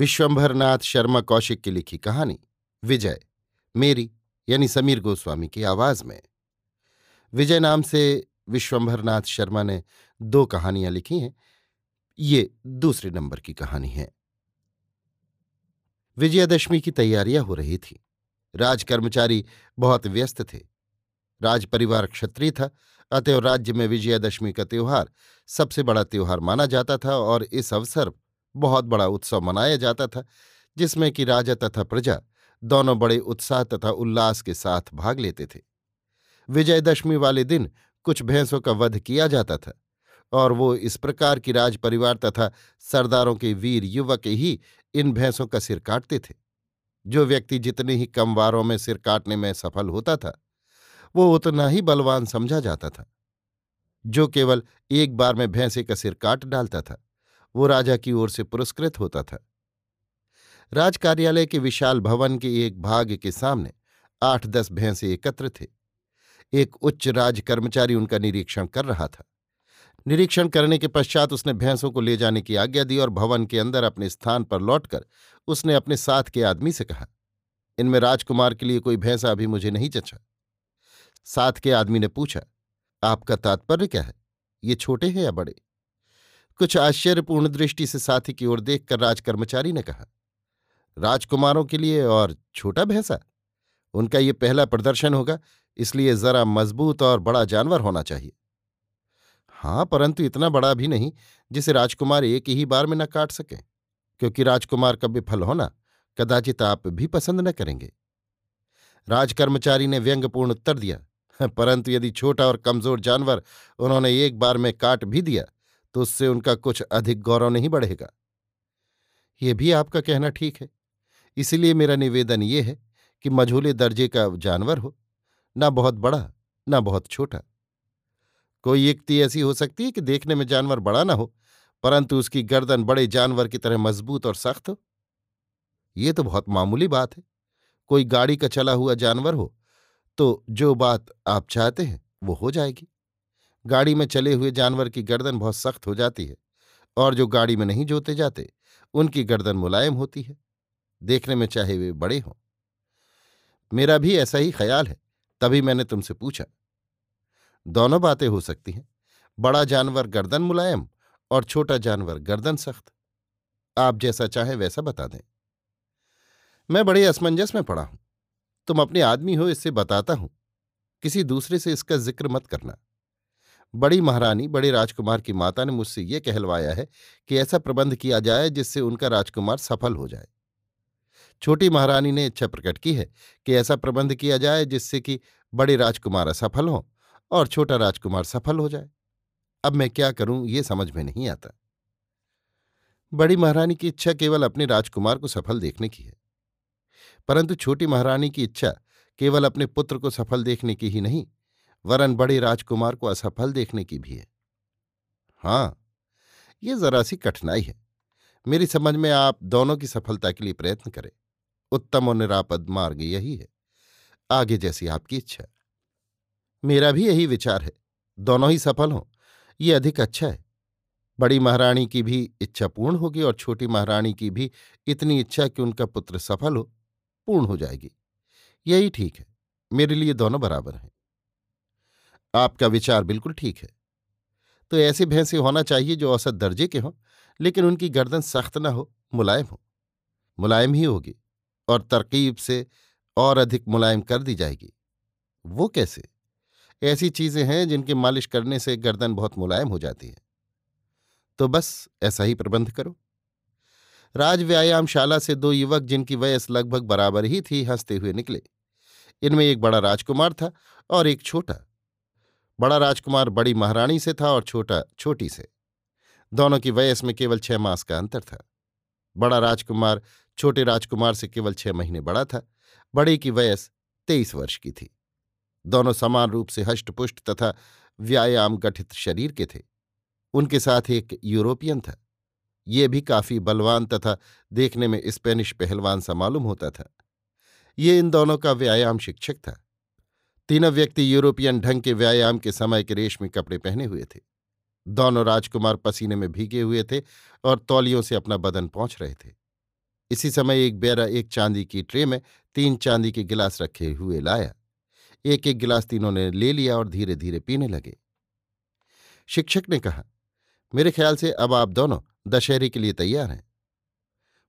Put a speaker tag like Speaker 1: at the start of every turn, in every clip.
Speaker 1: विश्वंभरनाथ शर्मा कौशिक की लिखी कहानी, विजय, मेरी, यानी समीर गोस्वामी की आवाज़ में। विजय नाम से विश्वंभरनाथ शर्मा ने दो कहानियाँ लिखी हैं, ये दूसरे नंबर की कहानी है। विजयादशमी की तैयारियाँ हो रही थी। राज कर्मचारी बहुत व्यस्त थे। राज परिवार क्षत्रिय था अतएव राज्य में विजयादशमी का त्योहार सबसे बड़ा त्योहार माना जाता था और इस अवसर बहुत बड़ा उत्सव मनाया जाता था, जिसमें कि राजा तथा प्रजा दोनों बड़े उत्साह तथा उल्लास के साथ भाग लेते थे। विजयदशमी वाले दिन कुछ भैंसों का वध किया जाता था, और वो इस प्रकार की राज परिवार तथा सरदारों के वीर युवक ही इन भैंसों का सिर काटते थे। जो व्यक्ति जितने ही कम वारों में सिर काटने में सफल होता था, वो उतना ही बलवान समझा जाता था। जो केवल एक बार में भैंसे का सिर काट डालता था। वो राजा की ओर से पुरस्कृत होता था। राज कार्यालय के विशाल भवन के एक भाग के सामने आठ दस भैंसे एकत्र थे। एक उच्च राज कर्मचारी उनका निरीक्षण कर रहा था। निरीक्षण करने के पश्चात उसने भैंसों को ले जाने की आज्ञा दी और भवन के अंदर अपने स्थान पर लौटकर उसने अपने साथ के आदमी से कहा, इनमें राजकुमार के लिए कोई भैंसा अभी मुझे नहीं चचा। साथ के आदमी ने पूछा, आपका तात्पर्य क्या है? ये छोटे हैं या बड़े? कुछ आश्चर्यपूर्ण दृष्टि से साथी की ओर देखकर राजकर्मचारी ने कहा, राजकुमारों के लिए और छोटा भैंसा, उनका ये पहला प्रदर्शन होगा, इसलिए जरा मज़बूत और बड़ा जानवर होना चाहिए। हाँ, परंतु इतना बड़ा भी नहीं, जिसे राजकुमार एक ही बार में न काट सके, क्योंकि राजकुमार का विफल होना कदाचित आप भी पसंद न करेंगे। राजकर्मचारी ने व्यंग्यपूर्ण उत्तर दिया, परंतु यदि छोटा और कमज़ोर जानवर उन्होंने एक बार में काट भी दिया तो उससे उनका कुछ अधिक गौरव नहीं बढ़ेगा। यह भी आपका कहना ठीक है। इसलिए मेरा निवेदन ये है कि मझोले दर्जे का जानवर हो, ना बहुत बड़ा, ना बहुत छोटा। कोई युक्ति ऐसी हो सकती है कि देखने में जानवर बड़ा ना हो, परंतु उसकी गर्दन बड़े जानवर की तरह मज़बूत और सख्त हो? ये तो बहुत मामूली बात है। कोई गाड़ी का चला हुआ जानवर हो तो जो बात आप चाहते हैं, वो हो जाएगी। गाड़ी में चले हुए जानवर की गर्दन बहुत सख्त हो जाती है और जो गाड़ी में नहीं जोते जाते, उनकी गर्दन मुलायम होती है। देखने में चाहे वे बड़े हों। मेरा भी ऐसा ही ख्याल है, तभी मैंने तुमसे पूछा। दोनों बातें हो सकती हैं, बड़ा जानवर गर्दन मुलायम और छोटा जानवर गर्दन सख्त। आप जैसा चाहें वैसा बता दें। मैं बड़े असमंजस में पड़ा हूँ। तुम अपने आदमी हो, इससे बताता हूँ। किसी दूसरे से इसका ज़िक्र मत करना। बड़ी महारानी, बड़े राजकुमार की माता ने मुझसे ये कहलवाया है कि ऐसा प्रबंध किया जाए जिससे उनका राजकुमार सफल हो जाए। छोटी महारानी ने इच्छा प्रकट की है कि ऐसा प्रबंध किया जाए जिससे कि बड़े राजकुमार असफल हों और छोटा राजकुमार सफल हो जाए। अब मैं क्या करूँ ये समझ में नहीं आता। बड़ी महारानी की इच्छा केवल अपने राजकुमार को सफल देखने की है। परंतु छोटी महारानी की इच्छा केवल अपने पुत्र को सफल देखने की ही नहीं वरन बड़े राजकुमार को असफल देखने की भी है। हाँ, ये जरा सी कठिनाई है। मेरी समझ में आप दोनों की सफलता के लिए प्रयत्न करें। उत्तम और निरापद मार्ग यही है। आगे जैसी आपकी इच्छा। मेरा भी यही विचार है। दोनों ही सफल हों, ये अधिक अच्छा है। बड़ी महारानी की भी इच्छा पूर्ण होगी और छोटी महारानी की भी इतनी इच्छा कि उनका पुत्र सफल हो, पूर्ण हो जाएगी। यही ठीक है। मेरे लिए दोनों बराबर हैं। आपका विचार बिल्कुल ठीक है। तो ऐसे भैंसे होना चाहिए जो औसत दर्जे के हों, लेकिन उनकी गर्दन सख्त ना हो, मुलायम हो। मुलायम ही होगी और तरकीब से और अधिक मुलायम कर दी जाएगी। वो कैसे? ऐसी चीज़ें हैं जिनके मालिश करने से गर्दन बहुत मुलायम हो जाती है। तो बस ऐसा ही प्रबंध करो। राज व्यायामशाला से दो युवक जिनकी वयस लगभग बराबर ही थी, हँसते हुए निकले। इनमें एक बड़ा राजकुमार था और एक छोटा। बड़ा राजकुमार बड़ी महारानी से था और छोटा छोटी से। दोनों की वयस में केवल छह मास का अंतर था। बड़ा राजकुमार छोटे राजकुमार से केवल छह महीने बड़ा था। बड़े की वयस तेईस वर्ष की थी। दोनों समान रूप से हष्टपुष्ट तथा व्यायाम गठित शरीर के थे। उनके साथ एक यूरोपियन था। ये भी काफ़ी बलवान तथा देखने में स्पेनिश पहलवान सा मालूम होता था। ये इन दोनों का व्यायाम शिक्षक था। तीनों व्यक्ति यूरोपियन ढंग के व्यायाम के समय के रेशमी कपड़े पहने हुए थे। दोनों राजकुमार पसीने में भीगे हुए थे और तौलियों से अपना बदन पहुँच रहे थे। इसी समय एक बेरा एक चांदी की ट्रे में तीन चांदी के गिलास रखे हुए लाया। एक एक गिलास तीनों ने ले लिया और धीरे धीरे पीने लगे। शिक्षक ने कहा, मेरे ख्याल से अब आप दोनों दशहरे के लिए तैयार हैं।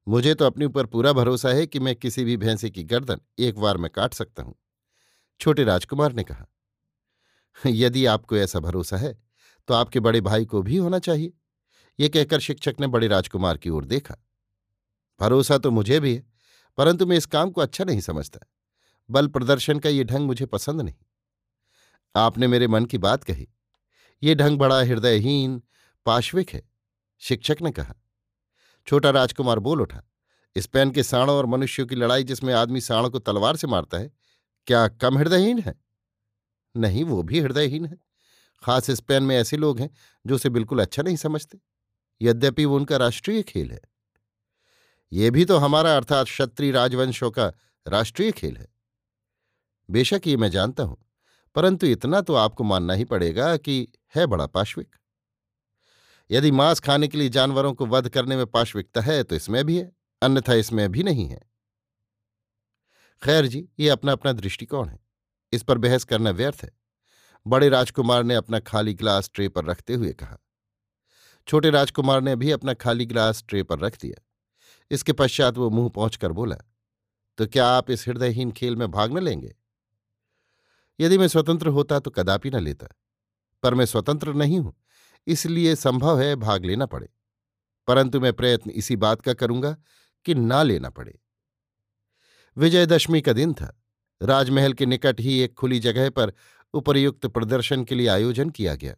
Speaker 1: मुझे तो अपने ऊपर पूरा भरोसा है कि मैं किसी भी भैंसे की गर्दन एक बार में काट सकता हूँ। छोटे राजकुमार ने कहा, यदि आपको ऐसा भरोसा है तो आपके बड़े भाई को भी होना चाहिए। ये कहकर शिक्षक ने बड़े राजकुमार की ओर देखा। भरोसा तो मुझे भी है, परंतु मैं इस काम को अच्छा नहीं समझता। बल प्रदर्शन का ये ढंग मुझे पसंद नहीं। आपने मेरे मन की बात कही। ये ढंग बड़ा हृदयहीन, पाश्विक है, शिक्षक ने कहा। छोटा राजकुमार बोल उठा स्पेन के साणों और मनुष्यों की लड़ाई जिसमें आदमी साणों को तलवार से मारता है क्या कम हृदयहीन है? नहीं, वो भी हृदयहीन है। खास स्पेन में ऐसे लोग हैं, जो उसे बिल्कुल अच्छा नहीं समझते। यद्यपि वो उनका राष्ट्रीय खेल है। ये भी तो हमारा, अर्थात क्षत्रिय राजवंशों का राष्ट्रीय खेल है। बेशक ये मैं जानता हूँ, परंतु इतना तो आपको मानना ही पड़ेगा कि है बड़ा पाश्विक। यदि मांस खाने के लिए जानवरों को वध करने में पाश्विकता है तो इसमें भी है, अन्यथा इसमें भी नहीं है। खैर जी, ये अपना अपना दृष्टिकोण है। इस पर बहस करना व्यर्थ है। बड़े राजकुमार ने अपना खाली गिलास ट्रे पर रखते हुए कहा। छोटे राजकुमार ने भी अपना खाली गिलास ट्रे पर रख दिया। इसके पश्चात वो मुँह पहुंचकर बोला तो क्या आप इस हृदयहीन खेल में भाग न लेंगे? यदि मैं स्वतंत्र होता तो कदापि न लेता, पर मैं स्वतंत्र नहीं हूँ, इसलिए संभव है भाग लेना पड़े। परंतु मैं प्रयत्न इसी बात का करूँगा कि ना लेना पड़े। विजयदशमी का दिन था। राजमहल के निकट ही एक खुली जगह पर उपर्युक्त प्रदर्शन के लिए आयोजन किया गया।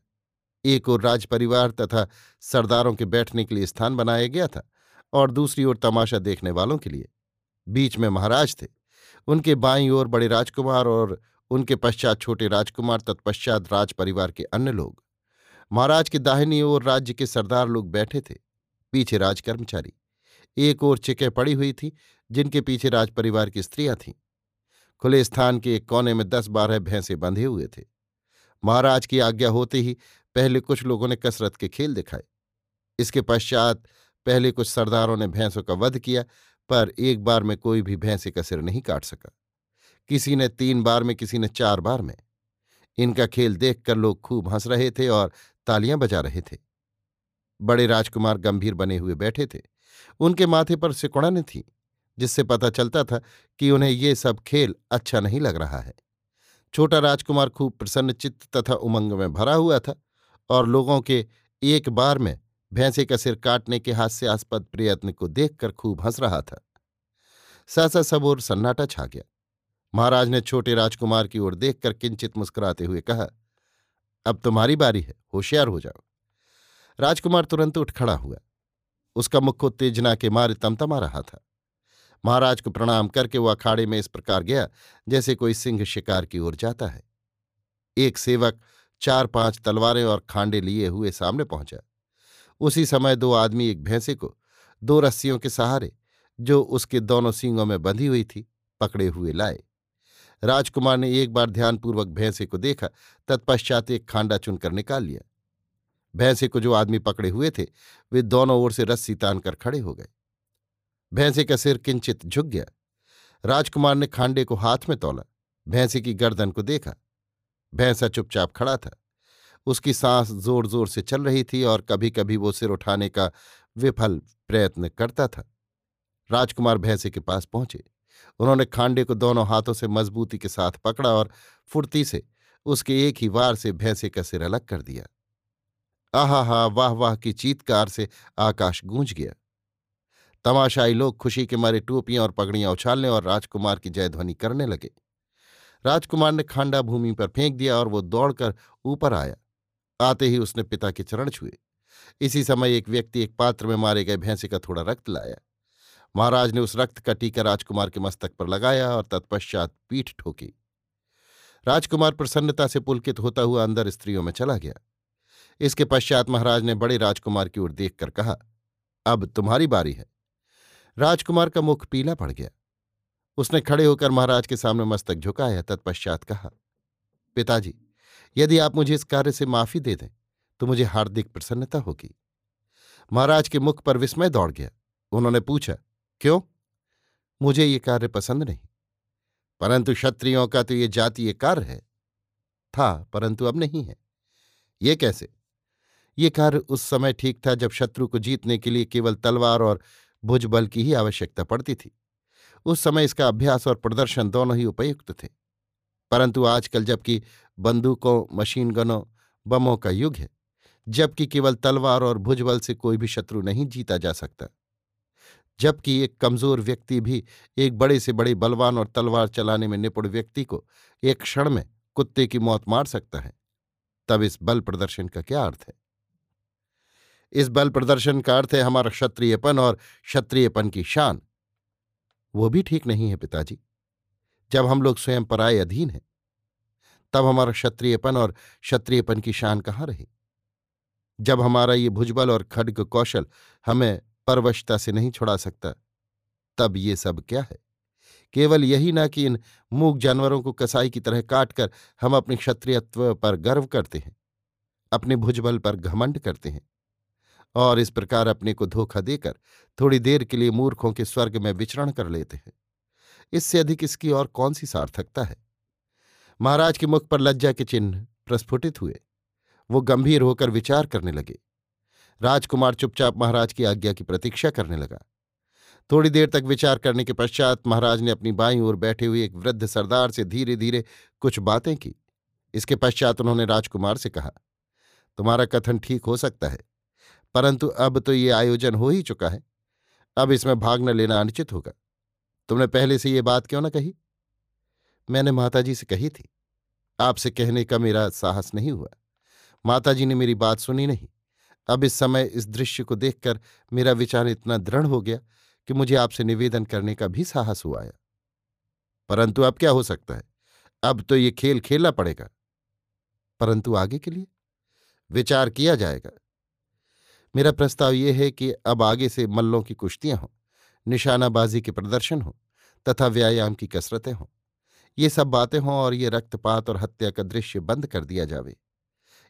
Speaker 1: एक ओर राज परिवार तथा सरदारों के बैठने के लिए स्थान बनाया गया था और दूसरी ओर तमाशा देखने वालों के लिए। बीच में महाराज थे। उनके बाईं ओर बड़े राजकुमार और उनके पश्चात छोटे राजकुमार तत्पश्चात राज परिवार के अन्य लोग। महाराज के दाहिनी ओर राज्य के सरदार लोग बैठे थे। पीछे राजकर्मचारी। एक ओर चिके पड़ी हुई थी। जिनके पीछे राज परिवार की स्त्रियाँ थीं। खुले स्थान के एक कोने में दस बारह भैंसे बंधे हुए थे। महाराज की आज्ञा होते ही पहले कुछ लोगों ने कसरत के खेल दिखाए। इसके पश्चात पहले कुछ सरदारों ने भैंसों का वध किया, पर एक बार में कोई भी भैंसे का सिर नहीं काट सका। किसी ने तीन बार में, किसी ने चार बार में। इनका खेल देखकर लोग खूब हंस रहे थे और तालियाँ बजा रहे थे। बड़े राजकुमार गंभीर बने हुए बैठे थे। उनके माथे पर सिकुड़न थी। जिससे पता चलता था कि उन्हें ये सब खेल अच्छा नहीं लग रहा है। छोटा राजकुमार खूब प्रसन्न चित्त तथा उमंग में भरा हुआ था और लोगों के एक बार में भैंसे का सिर काटने के हास्यास्पद प्रयत्न को देखकर खूब हंस रहा था। सहसा सब और सन्नाटा छा गया। महाराज ने छोटे राजकुमार की ओर देखकर किंचित मुस्कुराते हुए कहा, अब तुम्हारी बारी है, होशियार हो जाओ। राजकुमार तुरंत उठ खड़ा हुआ। उसका मुख उत्तेजना के मारे तमतमा रहा था। महाराज को प्रणाम करके वह अखाड़े में इस प्रकार गया, जैसे कोई सिंह शिकार की ओर जाता है। एक सेवक चार पाँच तलवारें और खांडे लिए हुए सामने पहुँचा। उसी समय दो आदमी एक भैंसे को, दो रस्सियों के सहारे, जो उसके दोनों सींगों में बंधी हुई थी, पकड़े हुए लाए। राजकुमार ने एक बार ध्यानपूर्वक भैंसे को देखा, तत्पश्चात एक खांडा चुनकर निकाल लिया। भैंसे को जो आदमी पकड़े हुए थे, वे दोनों ओर से रस्सी तानकर खड़े हो गए। भैंसे का सिर किंचित झुक गया। राजकुमार ने खांडे को हाथ में तोला। भैंसे की गर्दन को देखा। भैंसा चुपचाप खड़ा था। उसकी सांस ज़ोर ज़ोर से चल रही थी और कभी कभी वो सिर उठाने का विफल प्रयत्न करता था। राजकुमार भैंसे के पास पहुँचे। उन्होंने खांडे को दोनों हाथों से मजबूती के साथ पकड़ा और फुर्ती से उसके एक ही वार से भैंसे का सिर अलग कर दिया। आहा हा वाह वाह की चीतकार से आकाश गूंज गया। तमाशाई लोग खुशी के मारे टोपियाँ और पगड़ियाँ उछालने और राजकुमार की जयध्वनि करने लगे। राजकुमार ने खांडा भूमि पर फेंक दिया और वो दौड़कर ऊपर आया। आते ही उसने पिता के चरण छुए। इसी समय एक व्यक्ति एक पात्र में मारे गए भैंसे का थोड़ा रक्त लाया। महाराज ने उस रक्त का टीका राजकुमार के मस्तक पर लगाया और तत्पश्चात पीठ ठोकी। राजकुमार प्रसन्नता से पुलकित होता हुआ अंदर स्त्रियों में चला गया। इसके पश्चात महाराज ने बड़े राजकुमार की ओर देखकर कहा, अब तुम्हारी बारी है। राजकुमार का मुख पीला पड़ गया। उसने खड़े होकर महाराज के सामने मस्तक झुकाया, तत्पश्चात कहा, पिताजी, यदि आप मुझे इस कार्य से माफ़ी दे दें तो मुझे हार्दिक प्रसन्नता होगी। महाराज के मुख पर विस्मय दौड़ गया। उन्होंने पूछा, क्यों? मुझे ये कार्य पसंद नहीं। परंतु क्षत्रियों का तो ये जातीय कार्य है। था, परंतु अब नहीं है। ये कैसे? ये कार्य उस समय ठीक था जब शत्रु को जीतने के लिए केवल तलवार और भुजबल की ही आवश्यकता पड़ती थी। उस समय इसका अभ्यास और प्रदर्शन दोनों ही उपयुक्त थे। परंतु आजकल जबकि बंदूकों, मशीन गनों, बमों का युग है, जबकि केवल तलवार और भुजबल से कोई भी शत्रु नहीं जीता जा सकता। जबकि एक कमज़ोर व्यक्ति भी एक बड़े से बड़े बलवान और तलवार चलाने में निपुण व्यक्ति को एक क्षण में कुत्ते की मौत मार सकता है। तब इस बल प्रदर्शन का क्या अर्थ है? इस बल प्रदर्शन का अर्थ है हमारा क्षत्रियपन और क्षत्रियपन की शान। वो भी ठीक नहीं है पिताजी। जब हम लोग स्वयं पराय अधीन हैं, तब हमारा क्षत्रियपन और क्षत्रियपन की शान कहाँ रही? जब हमारा ये भुजबल और खड्ग कौशल हमें परवशता से नहीं छुड़ा सकता, तब ये सब क्या है? केवल यही ना कि इन मूक जानवरों को कसाई की तरह काटकर हम अपने क्षत्रियत्व पर गर्व करते हैं, अपने भुजबल पर घमंड करते हैं। और इस प्रकार अपने को धोखा देकर थोड़ी देर के लिए मूर्खों के स्वर्ग में विचरण कर लेते हैं। इससे अधिक इसकी और कौन सी सार्थकता है? महाराज के मुख पर लज्जा के चिन्ह प्रस्फुटित हुए। वो गंभीर होकर विचार करने लगे। राजकुमार चुपचाप महाराज की आज्ञा की प्रतीक्षा करने लगा। थोड़ी देर तक विचार करने के पश्चात महाराज ने अपनी बाईं ओर बैठे हुए एक वृद्ध सरदार से धीरे धीरे कुछ बातें की। इसके पश्चात उन्होंने राजकुमार से कहा, तुम्हारा कथन ठीक हो सकता है। परंतु अब तो ये आयोजन हो ही चुका है। अब इसमें भाग न लेना अनुचित होगा। तुमने पहले से ये बात क्यों न कही? मैंने माताजी से कही थी। आपसे कहने का मेरा साहस नहीं हुआ। माताजी ने मेरी बात सुनी नहीं। अब इस समय इस दृश्य को देखकर मेरा विचार इतना दृढ़ हो गया कि मुझे आपसे निवेदन करने का भी साहस हुआ आया परंतु अब क्या हो सकता है? अब तो ये खेल खेलना पड़ेगा। परंतु आगे के लिए? विचार किया जाएगा। मेरा प्रस्ताव ये है कि अब आगे से मल्लों की कुश्तियाँ हों, निशानाबाजी के प्रदर्शन हों, तथा व्यायाम की कसरतें हों। ये सब बातें हों और ये रक्तपात और हत्या का दृश्य बंद कर दिया जावे।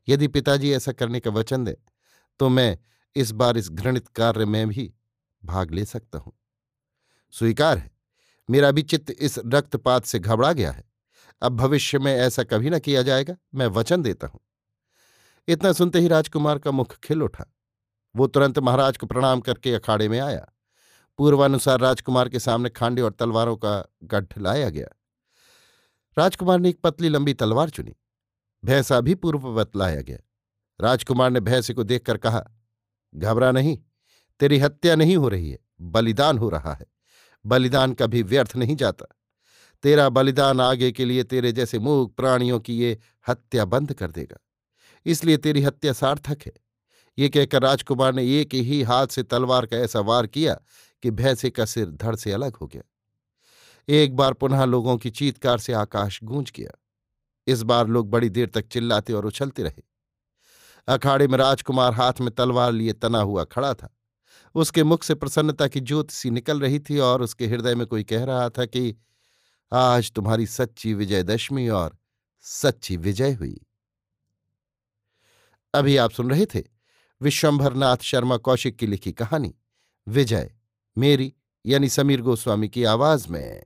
Speaker 1: यदि पिताजी ऐसा करने का वचन दें तो मैं इस बार इस घृणित कार्य में भी भाग ले सकता हूँ। स्वीकार है, मेरा भी चित्त इस रक्तपात से घबरा गया है। अब भविष्य में ऐसा कभी न किया जाएगा, मैं वचन देता हूँ। इतना सुनते ही राजकुमार का मुख खिल उठा। वो तुरंत महाराज को प्रणाम करके अखाड़े में आया। पूर्वानुसार राजकुमार के सामने खांडे और तलवारों का गढ़ लाया गया। राजकुमार ने एक पतली लंबी तलवार चुनी। भैंसा भी पूर्ववत लाया गया। राजकुमार ने भैंसे को देखकर कहा, घबरा नहीं, तेरी हत्या नहीं हो रही है, बलिदान हो रहा है। बलिदान कभी व्यर्थ नहीं जाता। तेरा बलिदान आगे के लिए तेरे जैसे मूक प्राणियों की ये हत्या बंद कर देगा। इसलिए तेरी हत्या सार्थक है। ये कहकर राजकुमार ने एक ही हाथ से तलवार का ऐसा वार किया कि भैंसे का सिर धड़ से अलग हो गया। एक बार पुनः लोगों की चीतकार से आकाश गूंज गया। इस बार लोग बड़ी देर तक चिल्लाते और उछलते रहे। अखाड़े में राजकुमार हाथ में तलवार लिए तना हुआ खड़ा था। उसके मुख से प्रसन्नता की ज्योत सी निकल रही थी और उसके हृदय में कोई कह रहा था कि, आज तुम्हारी सच्ची विजयदशमी और सच्ची विजय हुई। अभी आप सुन रहे थे विश्वंभरनाथ शर्मा कौशिक की लिखी कहानी विजय मेरी यानी समीर गोस्वामी की आवाज़ में।